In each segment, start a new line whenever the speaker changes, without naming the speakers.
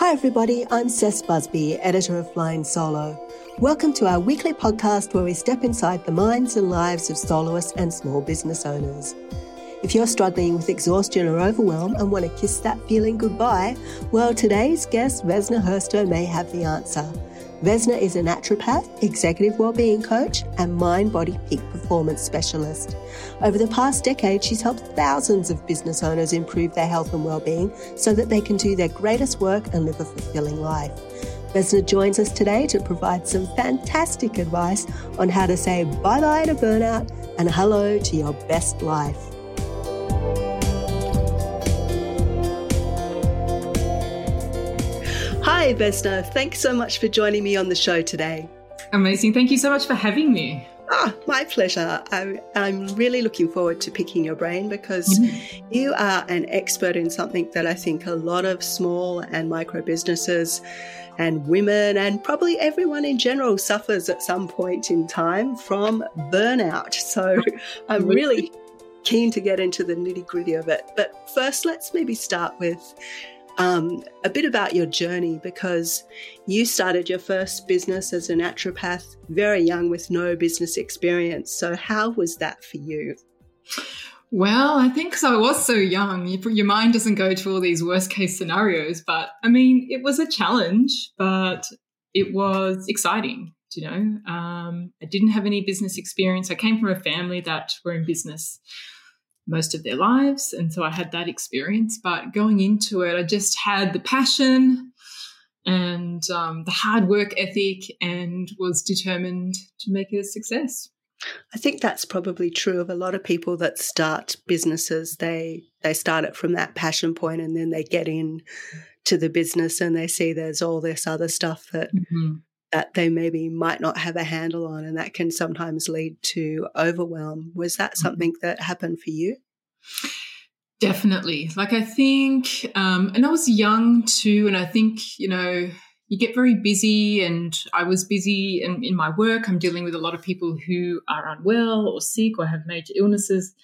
Hi, everybody. I'm Cec Busby, editor of Flying Solo. Welcome to our weekly podcast where we step inside the minds and lives of soloists and small business owners. If you're struggling with exhaustion or overwhelm and want to kiss that feeling goodbye, well, today's guest, Vesna Hrsto, may have the answer. Vesna is a naturopath, executive wellbeing coach, and mind body peak performance specialist. Over the past decade, she's helped thousands of business owners improve their health and well-being so that they can do their greatest work and live a fulfilling life. Vesna joins us today to provide some fantastic advice on how to say bye-bye to burnout and hello to your best life. Hi, Vesna. Thanks so much for joining me on the show today.
Amazing. Thank you so much for having me.
Ah, my pleasure. I, am really looking forward to picking your brain because mm-hmm. you are an expert in something that I think a lot of small and micro businesses and women and probably everyone in general suffers at some point in time from burnout. So I'm really keen to get into the nitty gritty of it. But first, let's maybe start with um, a bit about your journey because you started your first business as a naturopath very young with no business experience. So, how was that for you?
Well, I think because I was so young, your mind doesn't go to all these worst case scenarios. But I mean, it was a challenge, but it was exciting. You know, um, I didn't have any business experience. I came from a family that were in business most of their lives. And so I had that experience. But going into it, I just had the passion and um, the hard work ethic and was determined to make it a success.
I think that's probably true of a lot of people that start businesses. They they start it from that passion point and then they get in to the business and they see there's all this other stuff that mm-hmm that they maybe might not have a handle on, and that can sometimes lead to overwhelm. Was that mm-hmm. something that happened for you?
Definitely. Like, I think, um, and I was young too, and I think, you know, you get very busy, and I was busy in, in my work. I'm dealing with a lot of people who are unwell or sick or have major illnesses.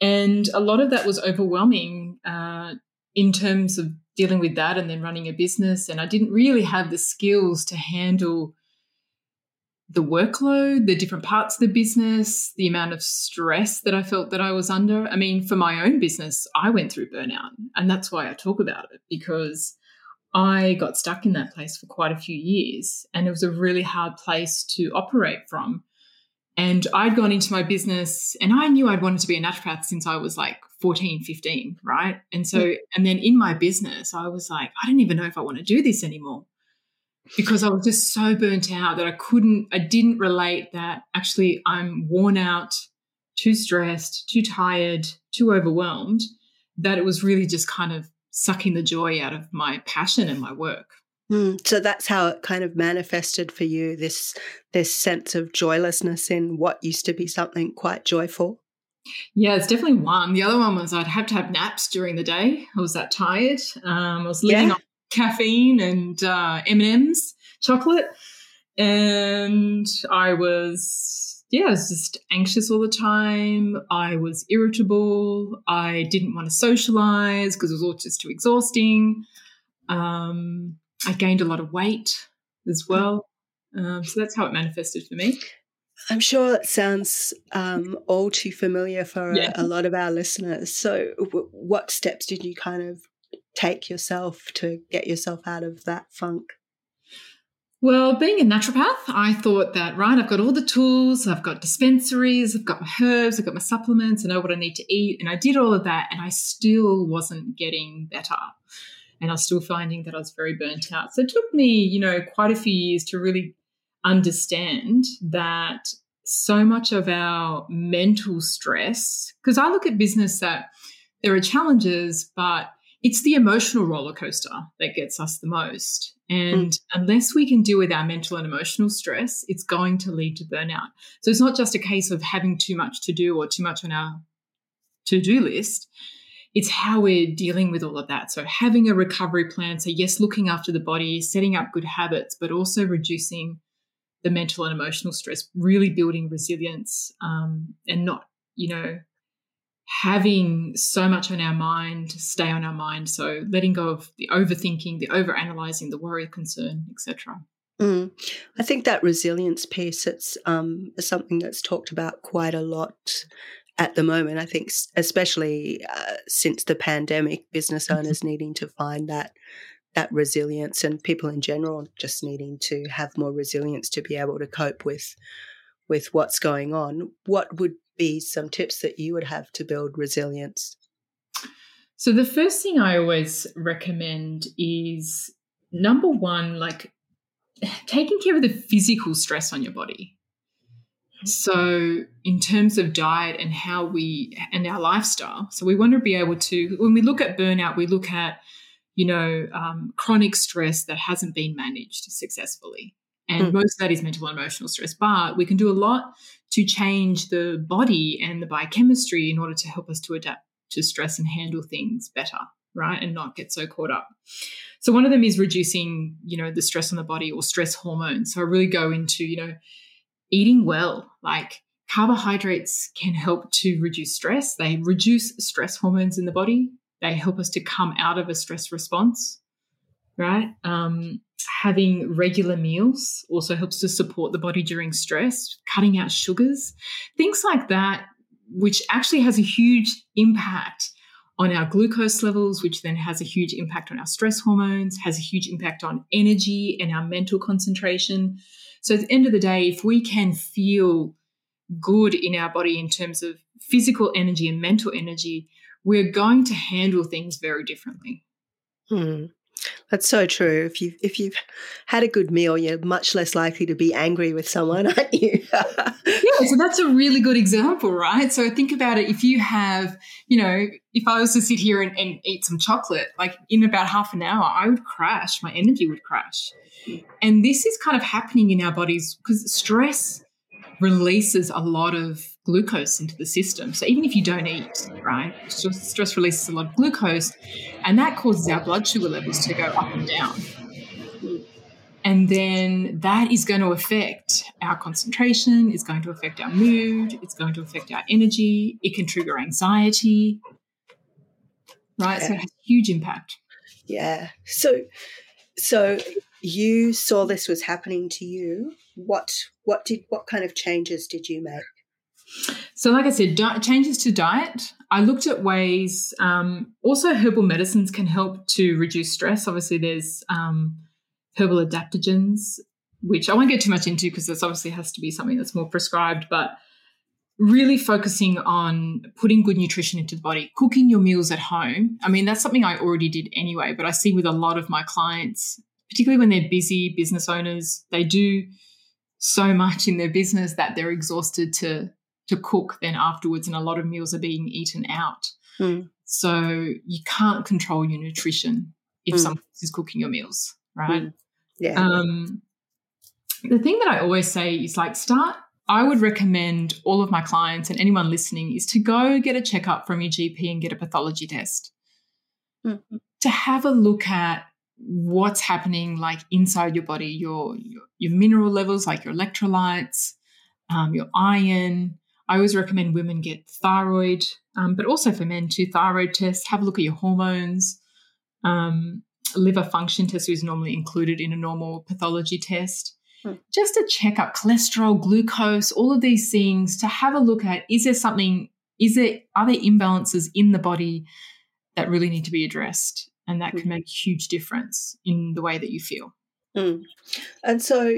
And a lot of that was overwhelming uh, in terms of dealing with that and then running a business. And I didn't really have the skills to handle the workload, the different parts of the business, the amount of stress that I felt that I was under. I mean, for my own business, I went through burnout. And that's why I talk about it because I got stuck in that place for quite a few years. And it was a really hard place to operate from. And I'd gone into my business and I knew I'd wanted to be a naturopath since I was like 14, 15, right? And so, and then in my business, I was like, I don't even know if I want to do this anymore because I was just so burnt out that I couldn't, I didn't relate that actually I'm worn out, too stressed, too tired, too overwhelmed, that it was really just kind of sucking the joy out of my passion and my work.
Mm, so that's how it kind of manifested for you this this sense of joylessness in what used to be something quite joyful.
Yeah, it's definitely one. The other one was I'd have to have naps during the day. I was that tired. Um, I was living yeah. on caffeine and uh, M and M's, chocolate, and I was yeah, I was just anxious all the time. I was irritable. I didn't want to socialize because it was all just too exhausting. Um, I gained a lot of weight as well. Um, so that's how it manifested for me.
I'm sure it sounds um, all too familiar for yeah. a, a, lot of our listeners. So, w- what steps did you kind of take yourself to get yourself out of that funk?
Well, being a naturopath, I thought that, right, I've got all the tools, I've got dispensaries, I've got my herbs, I've got my supplements, I know what I need to eat. And I did all of that, and I still wasn't getting better and I was still finding that I was very burnt out. So it took me, you know, quite a few years to really understand that so much of our mental stress, because I look at business that there are challenges, but it's the emotional roller coaster that gets us the most. And mm. unless we can deal with our mental and emotional stress, it's going to lead to burnout. So it's not just a case of having too much to do or too much on our to do list. It's how we're dealing with all of that. So having a recovery plan. So, yes, looking after the body, setting up good habits, but also reducing the mental and emotional stress, really building resilience um, and not, you know, having so much on our mind stay on our mind so letting go of the overthinking the overanalyzing, the worry concern etc
mm. i think that resilience piece it's um, something that's talked about quite a lot at the moment i think especially uh, since the pandemic business mm-hmm. owners needing to find that that resilience and people in general just needing to have more resilience to be able to cope with with what's going on what would be some tips that you would have to build resilience?
So, the first thing I always recommend is number one, like taking care of the physical stress on your body. So, in terms of diet and how we and our lifestyle, so we want to be able to, when we look at burnout, we look at, you know, um, chronic stress that hasn't been managed successfully. And mm. most of that is mental and emotional stress. But we can do a lot to change the body and the biochemistry in order to help us to adapt to stress and handle things better, right? And not get so caught up. So one of them is reducing, you know, the stress on the body or stress hormones. So I really go into, you know, eating well, like carbohydrates can help to reduce stress. They reduce stress hormones in the body. They help us to come out of a stress response, right? Um, having regular meals also helps to support the body during stress, cutting out sugars, things like that, which actually has a huge impact on our glucose levels, which then has a huge impact on our stress hormones, has a huge impact on energy and our mental concentration. So at the end of the day, if we can feel good in our body in terms of physical energy and mental energy, we're going to handle things very differently.
Hmm. That's so true. If you if you've had a good meal, you're much less likely to be angry with someone, aren't you?
yeah, so that's a really good example, right? So think about it. If you have, you know, if I was to sit here and, and eat some chocolate, like in about half an hour, I would crash. My energy would crash. And this is kind of happening in our bodies because stress releases a lot of glucose into the system. So even if you don't eat, right, stress releases a lot of glucose, and that causes our blood sugar levels to go up and down. And then that is going to affect our concentration, it's going to affect our mood, it's going to affect our energy, it can trigger anxiety, right? Yeah. So it has huge impact.
Yeah. So, so you saw this was happening to you. What what did what kind of changes did you make?
So, like I said, di- changes to diet. I looked at ways. Um, also, herbal medicines can help to reduce stress. Obviously, there's um, herbal adaptogens, which I won't get too much into because this obviously has to be something that's more prescribed. But really focusing on putting good nutrition into the body, cooking your meals at home. I mean, that's something I already did anyway, but I see with a lot of my clients, particularly when they're busy business owners, they do so much in their business that they're exhausted to to cook then afterwards, and a lot of meals are being eaten out. Mm. So you can't control your nutrition if mm. someone is cooking your meals, right? Mm.
Yeah. Um,
the thing that I always say is like start. I would recommend all of my clients and anyone listening is to go get a checkup from your GP and get a pathology test mm-hmm. to have a look at what's happening like inside your body, your your, your mineral levels, like your electrolytes, um, your iron, I always recommend women get thyroid, um, but also for men too, thyroid tests. Have a look at your hormones. Um, liver function test is normally included in a normal pathology test. Hmm. Just to check up cholesterol, glucose, all of these things to have a look at is there something, is there, are there imbalances in the body that really need to be addressed? And that hmm. can make a huge difference in the way that you feel.
Mm. And so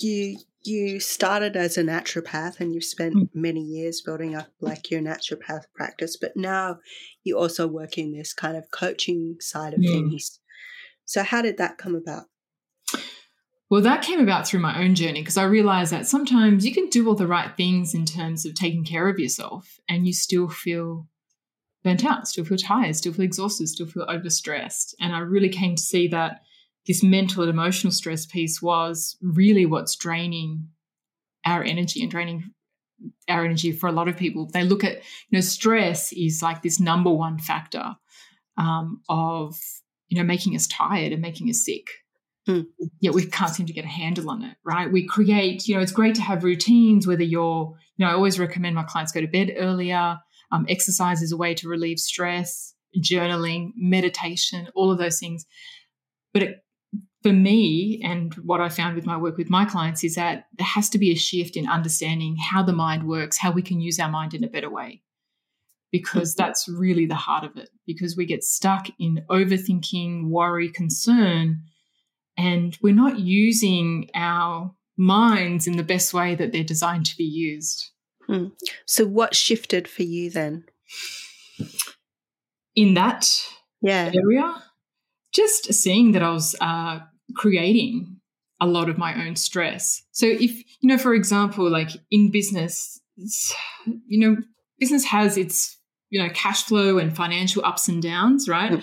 you you started as a naturopath and you've spent mm. many years building up like your naturopath practice, but now you also work in this kind of coaching side of mm. things. So how did that come about?
Well, that came about through my own journey because I realized that sometimes you can do all the right things in terms of taking care of yourself and you still feel burnt out, still feel tired, still feel exhausted, still feel overstressed. And I really came to see that this mental and emotional stress piece was really what's draining our energy and draining our energy for a lot of people. They look at, you know, stress is like this number one factor um, of, you know, making us tired and making us sick. Mm. Yet we can't seem to get a handle on it, right? We create, you know, it's great to have routines, whether you're, you know, I always recommend my clients go to bed earlier. Um, exercise is a way to relieve stress, journaling, meditation, all of those things. But it, for me, and what I found with my work with my clients is that there has to be a shift in understanding how the mind works, how we can use our mind in a better way. Because mm-hmm. that's really the heart of it. Because we get stuck in overthinking, worry, concern and we're not using our minds in the best way that they're designed to be used.
Hmm. So, what shifted for you then?
In that yeah. area, just seeing that I was uh, creating a lot of my own stress. So, if, you know, for example, like in business, you know, business has its you know cash flow and financial ups and downs right mm.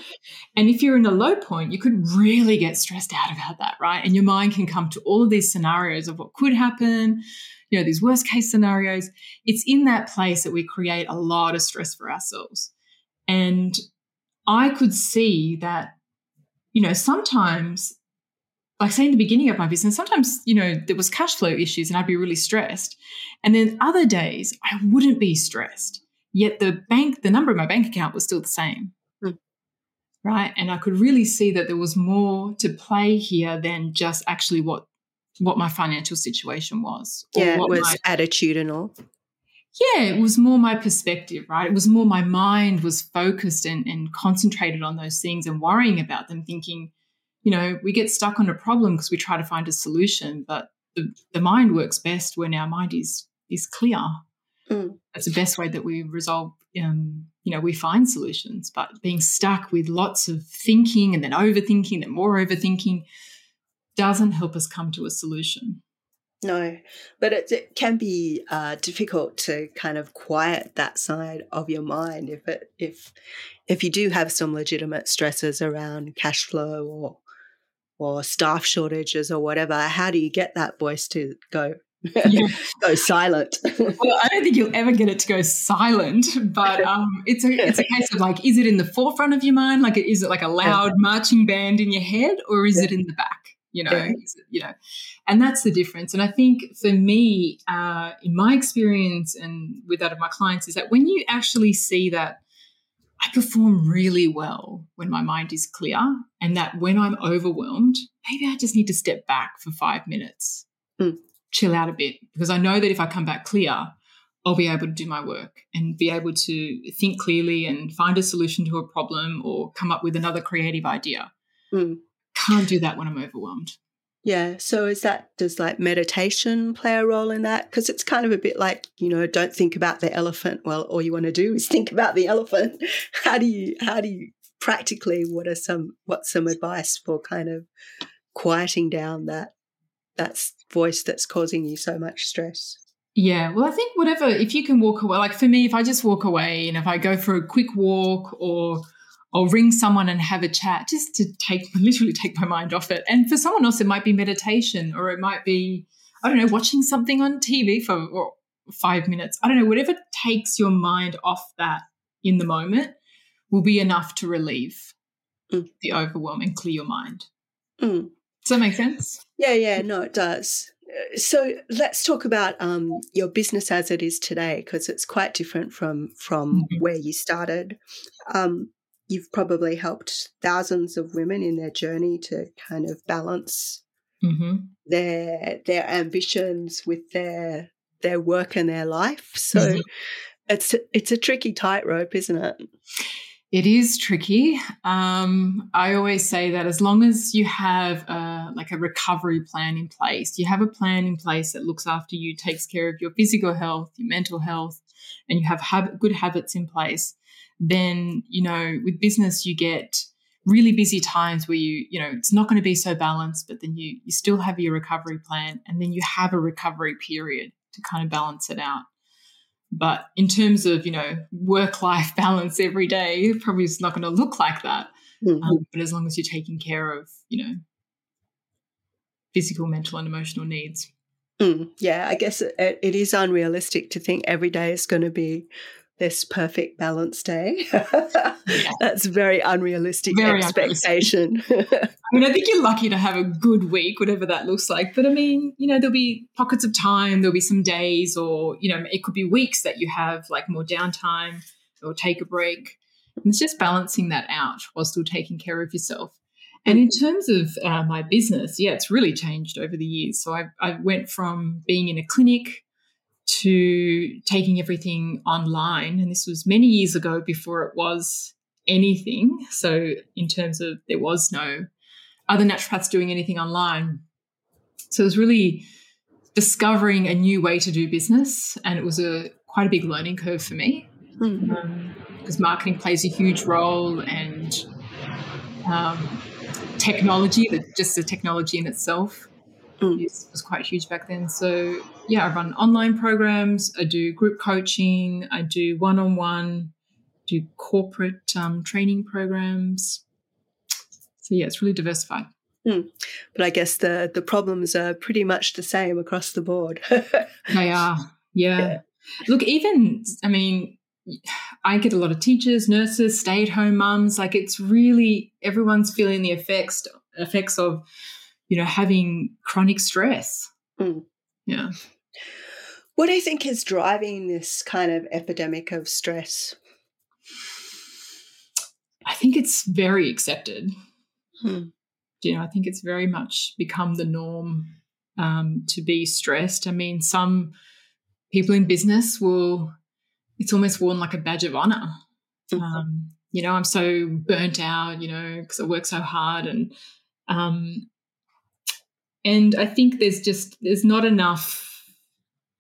and if you're in a low point you could really get stressed out about that right and your mind can come to all of these scenarios of what could happen you know these worst case scenarios it's in that place that we create a lot of stress for ourselves and i could see that you know sometimes like say in the beginning of my business sometimes you know there was cash flow issues and i'd be really stressed and then other days i wouldn't be stressed Yet the bank, the number of my bank account was still the same. Mm. Right. And I could really see that there was more to play here than just actually what what my financial situation was.
Yeah, it was my, attitudinal.
Yeah, it was more my perspective, right? It was more my mind was focused and, and concentrated on those things and worrying about them, thinking, you know, we get stuck on a problem because we try to find a solution, but the, the mind works best when our mind is is clear Mm. That's the best way that we resolve, um, you know, we find solutions. But being stuck with lots of thinking and then overthinking and more overthinking doesn't help us come to a solution.
No, but it, it can be uh, difficult to kind of quiet that side of your mind if it if if you do have some legitimate stresses around cash flow or or staff shortages or whatever. How do you get that voice to go? yeah. go silent.
well, I don't think you'll ever get it to go silent, but um, it's a it's a case of like, is it in the forefront of your mind? Like, is it like a loud marching band in your head, or is yeah. it in the back? You know, yeah. you know, and that's the difference. And I think for me, uh, in my experience and with that of my clients, is that when you actually see that I perform really well when my mind is clear, and that when I'm overwhelmed, maybe I just need to step back for five minutes. Mm chill out a bit because I know that if I come back clear, I'll be able to do my work and be able to think clearly and find a solution to a problem or come up with another creative idea. Mm. Can't do that when I'm overwhelmed.
Yeah. So is that does like meditation play a role in that? Because it's kind of a bit like, you know, don't think about the elephant. Well, all you want to do is think about the elephant. How do you how do you practically what are some what's some advice for kind of quieting down that that's voice that's causing you so much stress?
Yeah, well, I think whatever, if you can walk away, like for me, if I just walk away and if I go for a quick walk or or ring someone and have a chat just to take literally take my mind off it. And for someone else, it might be meditation or it might be, I don't know, watching something on TV for five minutes. I don't know, whatever takes your mind off that in the moment will be enough to relieve mm. the overwhelm and clear your mind. Mm. Does that make sense?
Yeah, yeah, no, it does. Uh, so let's talk about um, your business as it is today, because it's quite different from from mm-hmm. where you started. Um, you've probably helped thousands of women in their journey to kind of balance mm-hmm. their their ambitions with their their work and their life. So mm-hmm. it's it's a tricky tightrope, isn't it?
It is tricky. Um, I always say that as long as you have a, like a recovery plan in place, you have a plan in place that looks after you, takes care of your physical health, your mental health, and you have good habits in place, then, you know, with business, you get really busy times where you, you know, it's not going to be so balanced, but then you you still have your recovery plan and then you have a recovery period to kind of balance it out. But in terms of, you know, work life balance every day, it probably is not going to look like that. Mm-hmm. Um, but as long as you're taking care of, you know, physical, mental, and emotional needs.
Mm, yeah, I guess it, it is unrealistic to think every day is going to be this perfect balance day. That's very unrealistic very expectation.
I mean, I think you're lucky to have a good week, whatever that looks like. But I mean, you know, there'll be pockets of time, there'll be some days, or, you know, it could be weeks that you have like more downtime or take a break. And it's just balancing that out while still taking care of yourself. And in terms of uh, my business, yeah, it's really changed over the years. So I, I went from being in a clinic to taking everything online. And this was many years ago before it was anything. So, in terms of there was no other naturopaths doing anything online. So, it was really discovering a new way to do business. And it was a quite a big learning curve for me mm-hmm. um, because marketing plays a huge role and um, technology, just the technology in itself mm. was quite huge back then. So yeah, I run online programs, I do group coaching, I do one on one, do corporate um, training programs. So yeah, it's really diversified.
Mm. But I guess the the problems are pretty much the same across the board.
they are, yeah. yeah. Look, even I mean, I get a lot of teachers, nurses, stay at home mums. Like it's really everyone's feeling the effects effects of you know, having chronic stress. Mm. Yeah.
What do you think is driving this kind of epidemic of stress?
I think it's very accepted. Hmm. You know, I think it's very much become the norm um, to be stressed. I mean, some people in business will, it's almost worn like a badge of honor. Mm-hmm. Um, you know, I'm so burnt out, you know, because I work so hard and um, and I think there's just there's not enough.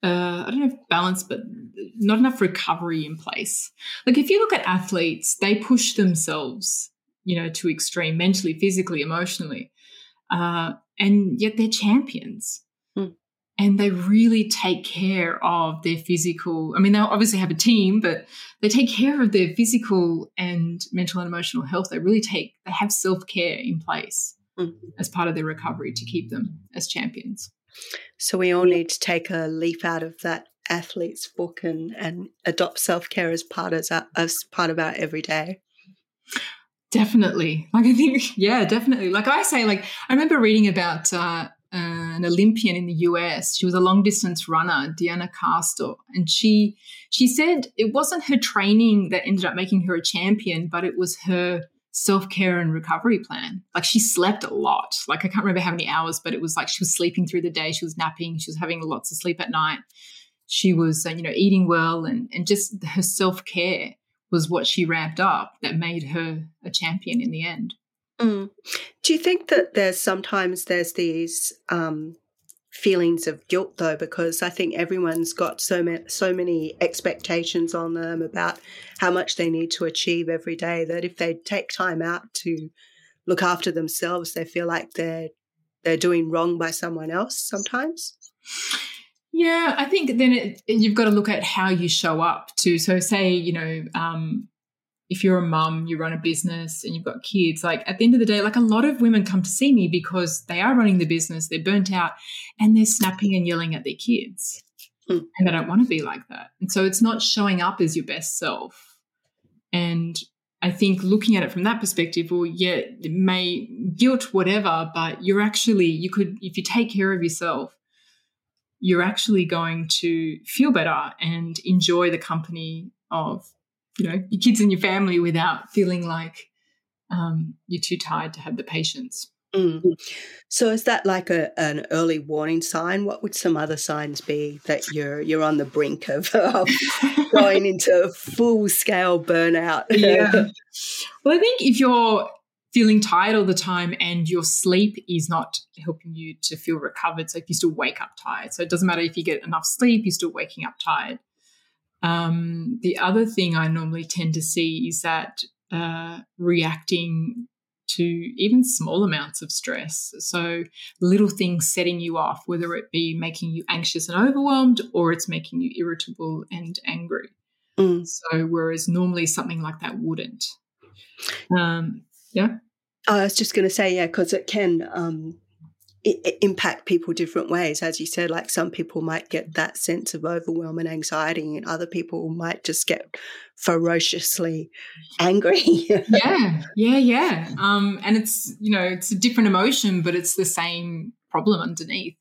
Uh, I don't know if balance, but not enough recovery in place. Like if you look at athletes, they push themselves, you know, to extreme mentally, physically, emotionally, uh, and yet they're champions. Mm. And they really take care of their physical. I mean, they obviously have a team, but they take care of their physical and mental and emotional health. They really take, they have self care in place mm. as part of their recovery to keep them as champions.
So we all need to take a leaf out of that athlete's book and, and adopt self care as part as, as part of our everyday.
Definitely. Like I think, yeah, definitely. Like I say, like I remember reading about uh, an Olympian in the US. She was a long distance runner, Deena Kastor, and she she said it wasn't her training that ended up making her a champion, but it was her self care and recovery plan. Like she slept a lot. Like I can't remember how many hours, but it was like she was sleeping through the day. She was napping. She was having lots of sleep at night. She was, uh, you know, eating well and and just her self care was what she ramped up that made her a champion in the end.
Mm. Do you think that there's sometimes there's these um, feelings of guilt though because I think everyone's got so many so many expectations on them about how much they need to achieve every day that if they take time out to look after themselves they feel like they're they're doing wrong by someone else sometimes.
Yeah i think then it, you've got to look at how you show up to so say you know um, if you're a mum, you run a business and you've got kids, like at the end of the day, like a lot of women come to see me because they are running the business, they're burnt out, and they're snapping and yelling at their kids. Hmm. And they don't want to be like that. And so it's not showing up as your best self. And I think looking at it from that perspective, well, yeah, it may guilt, whatever, but you're actually, you could, if you take care of yourself, you're actually going to feel better and enjoy the company of you know your kids and your family without feeling like um, you're too tired to have the patience.
Mm. So is that like a, an early warning sign? What would some other signs be that you're you're on the brink of, of going into full scale burnout?
yeah. Well, I think if you're feeling tired all the time and your sleep is not helping you to feel recovered, so if you still wake up tired, so it doesn't matter if you get enough sleep, you're still waking up tired. Um, the other thing I normally tend to see is that uh, reacting to even small amounts of stress. So, little things setting you off, whether it be making you anxious and overwhelmed or it's making you irritable and angry. Mm. So, whereas normally something like that wouldn't. Um, yeah.
I was just going to say, yeah, because it can um, impact people different ways. As you said, like some people might get that sense of overwhelm and anxiety, and other people might just get ferociously angry.
yeah, yeah, yeah. Um, and it's you know it's a different emotion, but it's the same problem underneath.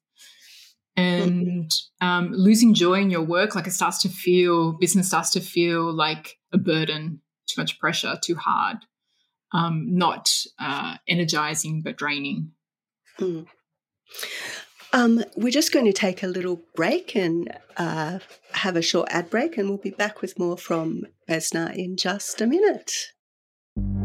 And um, losing joy in your work, like it starts to feel business starts to feel like a burden, too much pressure, too hard, um, not uh, energizing but draining.
Mm. Um, we're just going to take a little break and uh, have a short ad break, and we'll be back with more from Vesna in just a minute.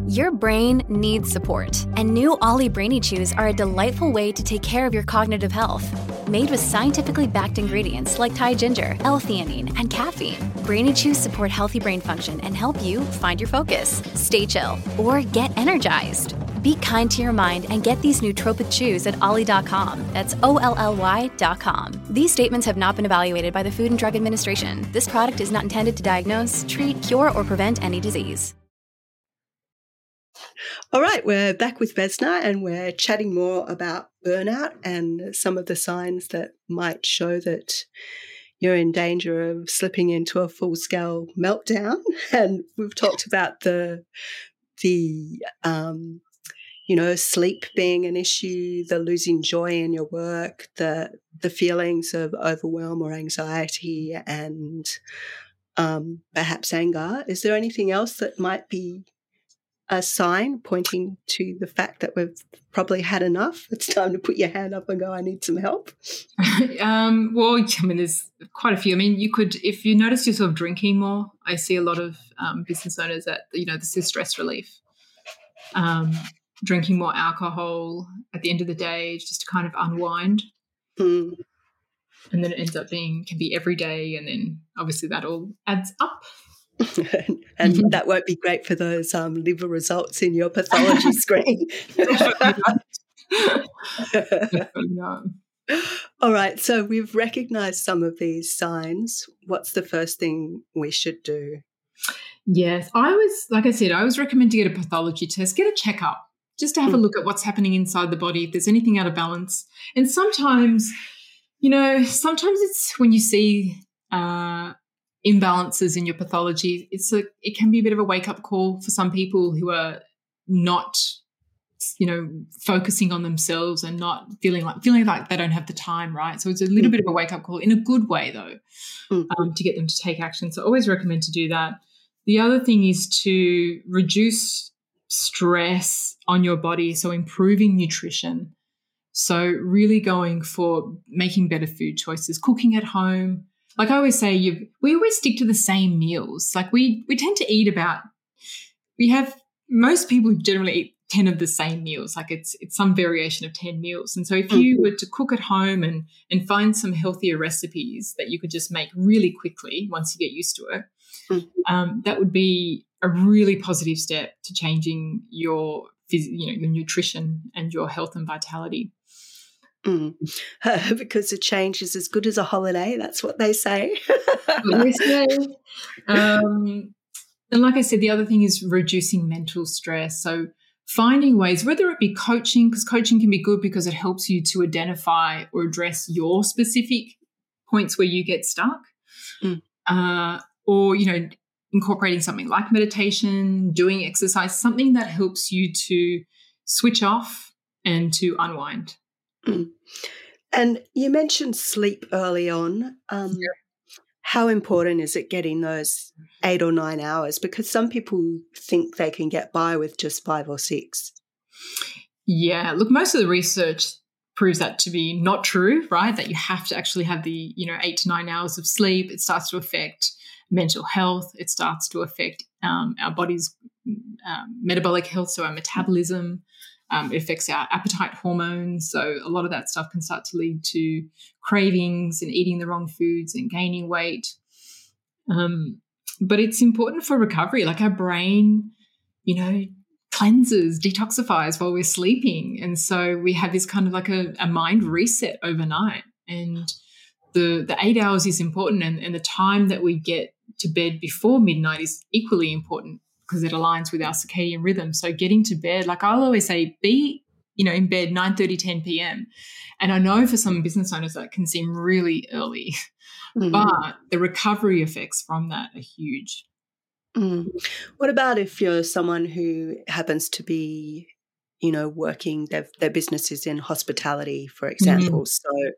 Your brain needs support, and new OLLY Brainy Chews are a delightful way to take care of your cognitive health. Made with scientifically backed ingredients like Thai ginger, L-theanine, and caffeine, Brainy Chews support healthy brain function and help you find your focus, stay chill, or get energized. Be kind to your mind and get these nootropic chews at olly.com. That's O L L Y.com. These statements have not been evaluated by the Food and Drug Administration. This product is not intended to diagnose, treat, cure, or prevent any disease.
All right, we're back with Vesna and we're chatting more about burnout and some of the signs that might show that you're in danger of slipping into a full scale meltdown. And we've talked about the the um, you know, sleep being an issue, the losing joy in your work, the the feelings of overwhelm or anxiety, and um, perhaps anger. Is there anything else that might be a sign pointing to the fact that we've probably had enough? It's time to put your hand up and go, "I need some help."
um, well, I mean, there's quite a few. I mean, you could, if you notice yourself drinking more. I see a lot of um, business owners that you know this is stress relief. Um, drinking more alcohol at the end of the day just to kind of unwind. Mm. And then it ends up being can be every day, and then obviously that all adds up.
and mm-hmm. that won't be great for those um, liver results in your pathology screen. All right, so we've recognized some of these signs. What's the first thing we should do?
Yes, I was, like I said, I was recommend to get a pathology test, get a checkup just to have a hmm. look at what's happening inside the body, if there's anything out of balance. And sometimes, you know, sometimes it's when you see uh, imbalances in your pathology, it's a, it can be a bit of a wake up call for some people who are not, you know, focusing on themselves and not feeling like feeling like they don't have the time, right? So it's a little mm. bit of a wake up call in a good way, though, mm. um, to get them to take action. So I always recommend to do that. The other thing is to reduce stress on your body. So, improving nutrition. So, really going for making better food choices, cooking at home. Like I always say, you we always stick to the same meals. Like we we tend to eat about we have most people generally eat 10 of the same meals like it's it's some variation of 10 meals and so if you mm-hmm. were to cook at home and and find some healthier recipes that you could just make really quickly once you get used to it mm-hmm. um, that would be a really positive step to changing your you know your nutrition and your health and vitality.
Mm. because a change is as good as a holiday. That's what they say.
um, and like I said, the other thing is reducing mental stress. So finding ways, whether it be coaching, because coaching can be good because it helps you to identify or address your specific points where you get stuck. Mm. Uh, or, you know, incorporating something like meditation, doing exercise, something that helps you to switch off and to unwind.
Mm. And you mentioned sleep early on. Um, yeah. How important is it getting those eight or nine hours? Because some people think they can get by with just five or six.
Yeah, look, most of the research proves that to be not true, right? That you have to actually have the, you know, eight to nine hours of sleep. It starts to affect mental health. It starts to affect um, our body's um, metabolic health, so our metabolism. Um, it affects our appetite hormones. So a lot of that stuff can start to lead to cravings and eating the wrong foods and gaining weight. Um, but it's important for recovery. Like our brain, you know, cleanses, detoxifies while we're sleeping. And so we have this kind of like a, a mind reset overnight. And the the eight hours is important and, and the time that we get to bed before midnight is equally important because it aligns with our circadian rhythm. So getting to bed, like I'll always say, be you know in bed 9 30 10 p.m and i know for some business owners that can seem really early mm-hmm. but the recovery effects from that are huge
mm. what about if you're someone who happens to be you know working their, their business is in hospitality for example mm-hmm. so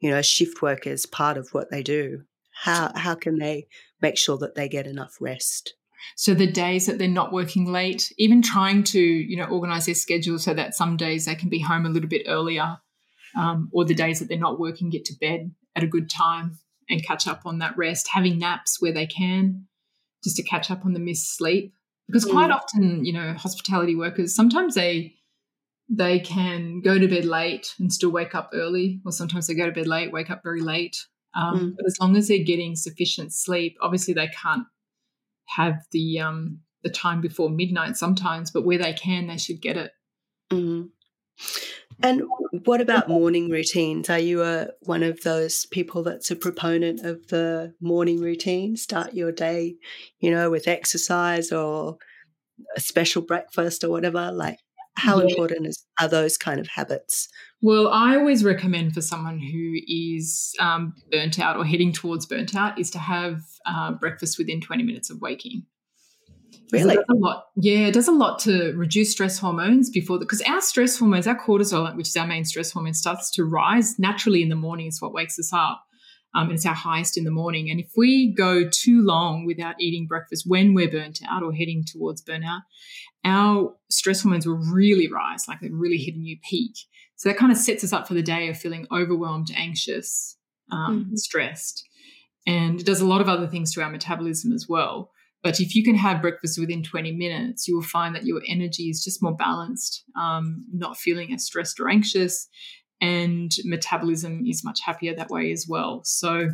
you know shift work is part of what they do how how can they make sure that they get enough rest
so the days that they're not working late, even trying to, you know, organize their schedule so that some days they can be home a little bit earlier, um, or the days that they're not working, get to bed at a good time and catch up on that rest, having naps where they can, just to catch up on the missed sleep. Because quite mm. often, you know, hospitality workers sometimes they they can go to bed late and still wake up early, or sometimes they go to bed late, wake up very late. Um, mm. But as long as they're getting sufficient sleep, obviously they can't have the um, the time before midnight sometimes, but where they can, they should get it.
Mm. And what about morning routines? Are you a one of those people that's a proponent of the morning routine? Start your day, you know, with exercise or a special breakfast or whatever. Like, how yeah. important is, are those kind of habits?
Well, I always recommend for someone who is um, burnt out or heading towards burnt out is to have uh, breakfast within 20 minutes of waking.
Really?
a lot. Yeah, it does a lot to reduce stress hormones before because our stress hormones, our cortisol, which is our main stress hormone, starts to rise naturally in the morning. Is what wakes us up. Um, and it's our highest in the morning. And if we go too long without eating breakfast when we're burnt out or heading towards burnout, our stress hormones will really rise, like they really hit a new peak. So that kind of sets us up for the day of feeling overwhelmed, anxious, um, mm-hmm. stressed. And it does a lot of other things to our metabolism as well. But if you can have breakfast within 20 minutes, you will find that your energy is just more balanced, um, not feeling as stressed or anxious and metabolism is much happier that way as well. So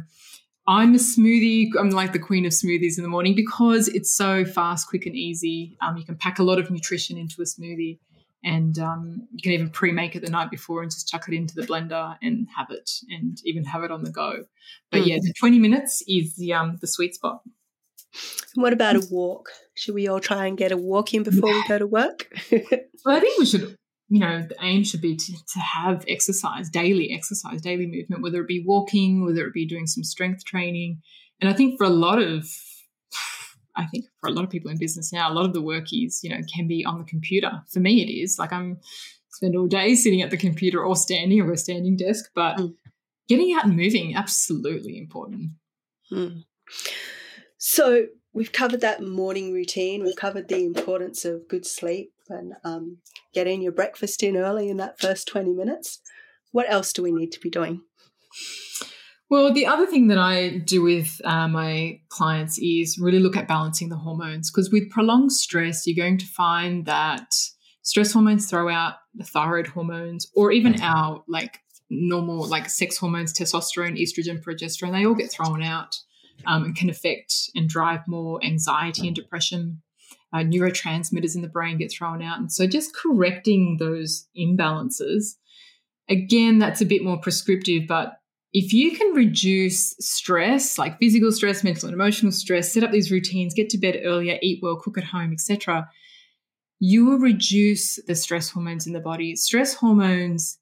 I'm a smoothie. I'm like the queen of smoothies in the morning because it's so fast, quick, and easy. Um, you can pack a lot of nutrition into a smoothie, and um, you can even pre-make it the night before and just chuck it into the blender and have it, and even have it on the go. But yeah, the 20 minutes is the um, the sweet spot.
What about a walk? Should we all try and get a walk in before yeah. we go to work?
well, I think we should you know, the aim should be to, to have exercise, daily exercise, daily movement, whether it be walking, whether it be doing some strength training. And I think for a lot of, I think for a lot of people in business now, a lot of the work is, you know, can be on the computer. For me, it is like I'm spend all day sitting at the computer or standing or a standing desk, but mm. getting out and moving, absolutely important.
Mm. So we've covered that morning routine. We've covered the importance of good sleep and um, getting your breakfast in early in that first 20 minutes. What else do we need to be doing?
Well, the other thing that I do with uh, my clients is really look at balancing the hormones because with prolonged stress, you're going to find that stress hormones throw out the thyroid hormones or even our like normal like sex hormones, testosterone, estrogen, progesterone, they all get thrown out um, and can affect and drive more anxiety and depression uh, neurotransmitters in the brain get thrown out. And so just correcting those imbalances, again, that's a bit more prescriptive, but if you can reduce stress, like physical stress, mental and emotional stress, set up these routines, get to bed earlier, eat well, cook at home, etc., you will reduce the stress hormones in the body. Stress hormones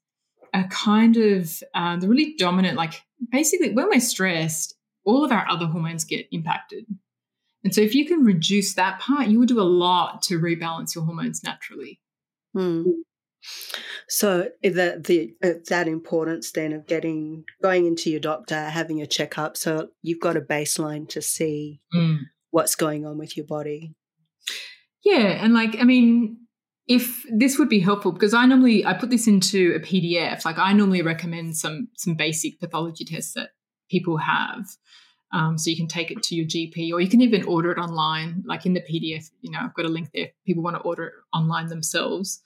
are kind of uh, the really dominant. Like basically, when we're stressed, all of our other hormones get impacted. And so if you can reduce that part, you will do a lot to rebalance your hormones naturally.
Hmm. So the the uh, that importance then of getting going into your doctor, having a checkup, so you've got a baseline to see mm. what's going on with your body.
Yeah, and like I mean, if this would be helpful because I normally I put this into a PDF. Like I normally recommend some some basic pathology tests that people have. Um, so you can take it to your GP or you can even order it online, like in the PDF. You know, I've got a link there. People want to order it online themselves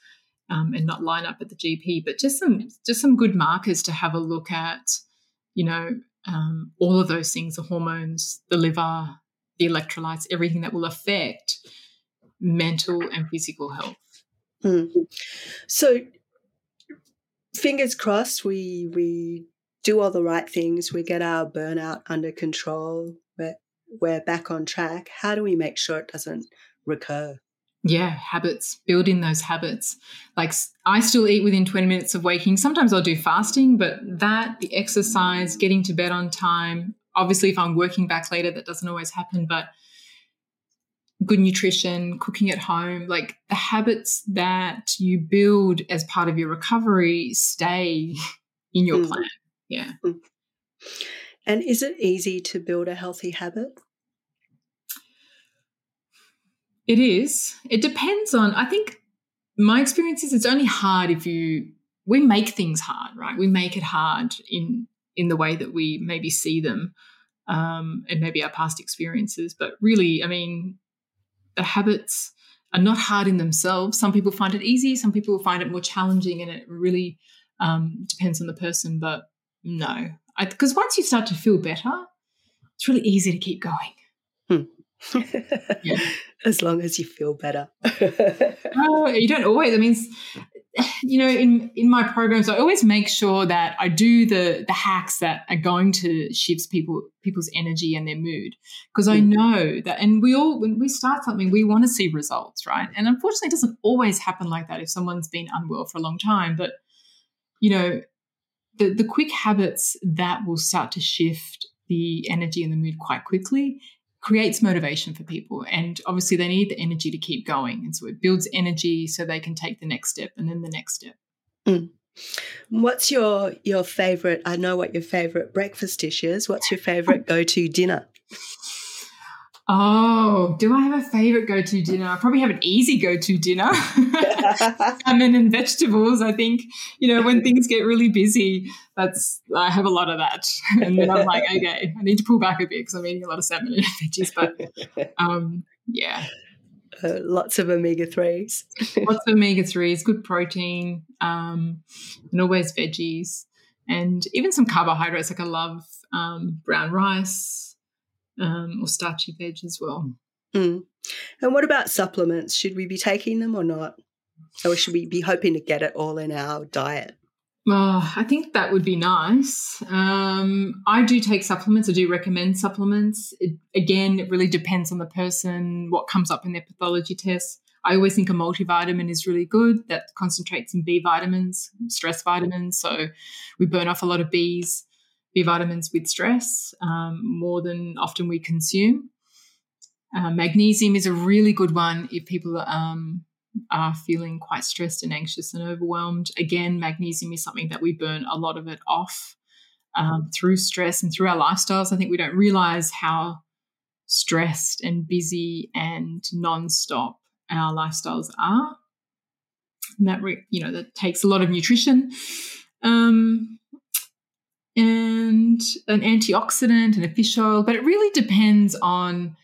um, and not line up at the GP. But just some just some good markers to have a look at. You know, um, all of those things: the hormones, the liver, the electrolytes, everything that will affect mental and physical health.
Mm. So, fingers crossed, we we do all the right things. We get our burnout under control. We're we're back on track. How do we make sure it doesn't recur?
Yeah, habits, building those habits. Like I still eat within 20 minutes of waking. Sometimes I'll do fasting, but that, the exercise, getting to bed on time. Obviously, if I'm working back later, that doesn't always happen, but good nutrition, cooking at home, like the habits that you build as part of your recovery stay in your mm. plan. Yeah. Mm.
And is it easy to build a healthy habit?
It is. It depends on, I think my experience is it's only hard if you, we make things hard, right? We make it hard in, in the way that we maybe see them um, and maybe our past experiences. But really, I mean, the habits are not hard in themselves. Some people find it easy, some people find it more challenging, and it really um, depends on the person. But no, because once you start to feel better, it's really easy to keep going.
Hmm. yeah. As long as you feel better.
oh, you don't always. I mean, you know, in in my programs, I always make sure that I do the the hacks that are going to shift people people's energy and their mood because I mm. know that. And we all, when we start something, we want to see results, right? And unfortunately, it doesn't always happen like that if someone's been unwell for a long time. But you know, the the quick habits that will start to shift the energy and the mood quite quickly creates motivation for people. And obviously, they need the energy to keep going. And so it builds energy so they can take the next step and then the next step.
Mm. What's your your favorite? I know what your favorite breakfast dish is. What's your favorite go to dinner?
Oh, do I have a favorite go to dinner? I probably have an easy go to dinner. Salmon and vegetables. I think, you know, when things get really busy, that's, I have a lot of that. And then I'm like, okay, I need to pull back a bit because I'm eating a lot of salmon and veggies. But um, yeah.
Uh, lots of omega 3s.
lots of omega 3s, good protein, um, and always veggies. And even some carbohydrates. Like I love um, brown rice um, or starchy veg as well.
Mm. And what about supplements? Should we be taking them or not? Or should we be hoping to get it all in our diet?
Well, I think that would be nice. Um, I do take supplements. I do recommend supplements. It, again, it really depends on the person, what comes up in their pathology tests. I always think a multivitamin is really good that concentrates in B vitamins, stress vitamins. So we burn off a lot of Bs. B vitamins with stress um, more than often we consume. Uh, magnesium is a really good one if people um, are feeling quite stressed and anxious and overwhelmed. Again, magnesium is something that we burn a lot of it off um, through stress and through our lifestyles. I think we don't realize how stressed and busy and non-stop our lifestyles are. And that, re- you know, that takes a lot of nutrition. Um, and an antioxidant and a fish oil, but it really depends on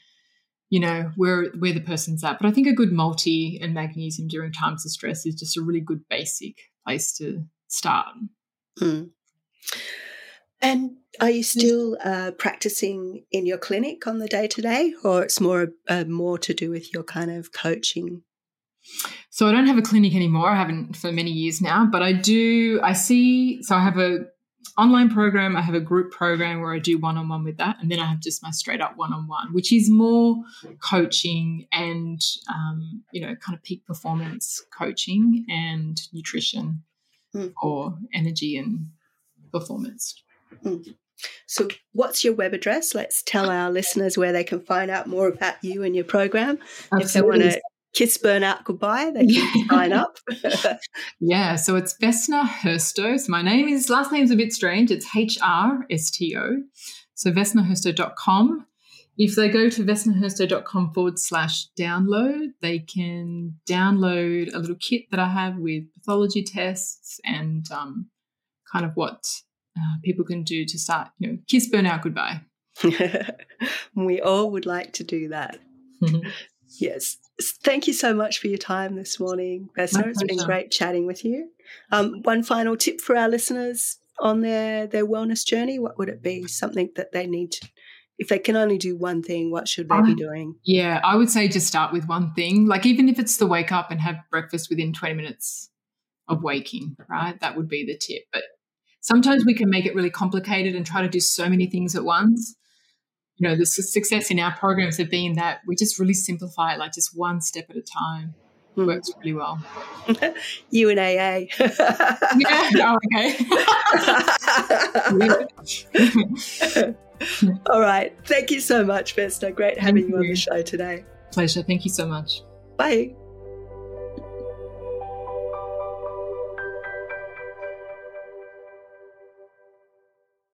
you know where where the person's at. But I think a good multi and magnesium during times of stress is just a really good basic place to start.
Mm. And are you still uh, practicing in your clinic on the day to day, or it's more uh, more to do with your kind of coaching?
So I don't have a clinic anymore. I haven't for many years now, but I do. I see. So I have a online program, I have a group program where I do one on one with that. And then I have just my straight up one on one, which is more coaching and, um, you know, kind of peak performance coaching and nutrition mm. or energy and performance.
Mm. So, what's your web address? Let's tell our listeners where they can find out more about you and your program. Absolutely. If they want to kiss burnout goodbye, they can sign up.
yeah, so it's Vesna Hrsto. So my name is, last name's a bit strange. It's H R S T O. So vesnahrsto.com. If they go to vesnahrsto.com forward slash download, they can download a little kit that I have with pathology tests and um, kind of what uh, people can do to start, you know, kiss burnout goodbye.
we all would like to do that. Yes. Thank you so much for your time this morning, Vesna. It's been great chatting with you. Um, one final tip for our listeners on their, their wellness journey, what would it be? Something that they need to if they can only do one thing, what should they be doing?
Yeah, I would say just start with one thing. Like even if it's the wake up and have breakfast within 20 minutes of waking, right? That would be the tip. But sometimes we can make it really complicated and try to do so many things at once. You know, the su- success in our programs have been that we just really simplify it, like just one step at a time.
Hmm.
Works really well.
you and AA.
Yeah. Oh, okay.
All right. Thank you so much, Vesna. Great having
Thank
you on the show today.
Pleasure. Thank you so much.
Bye.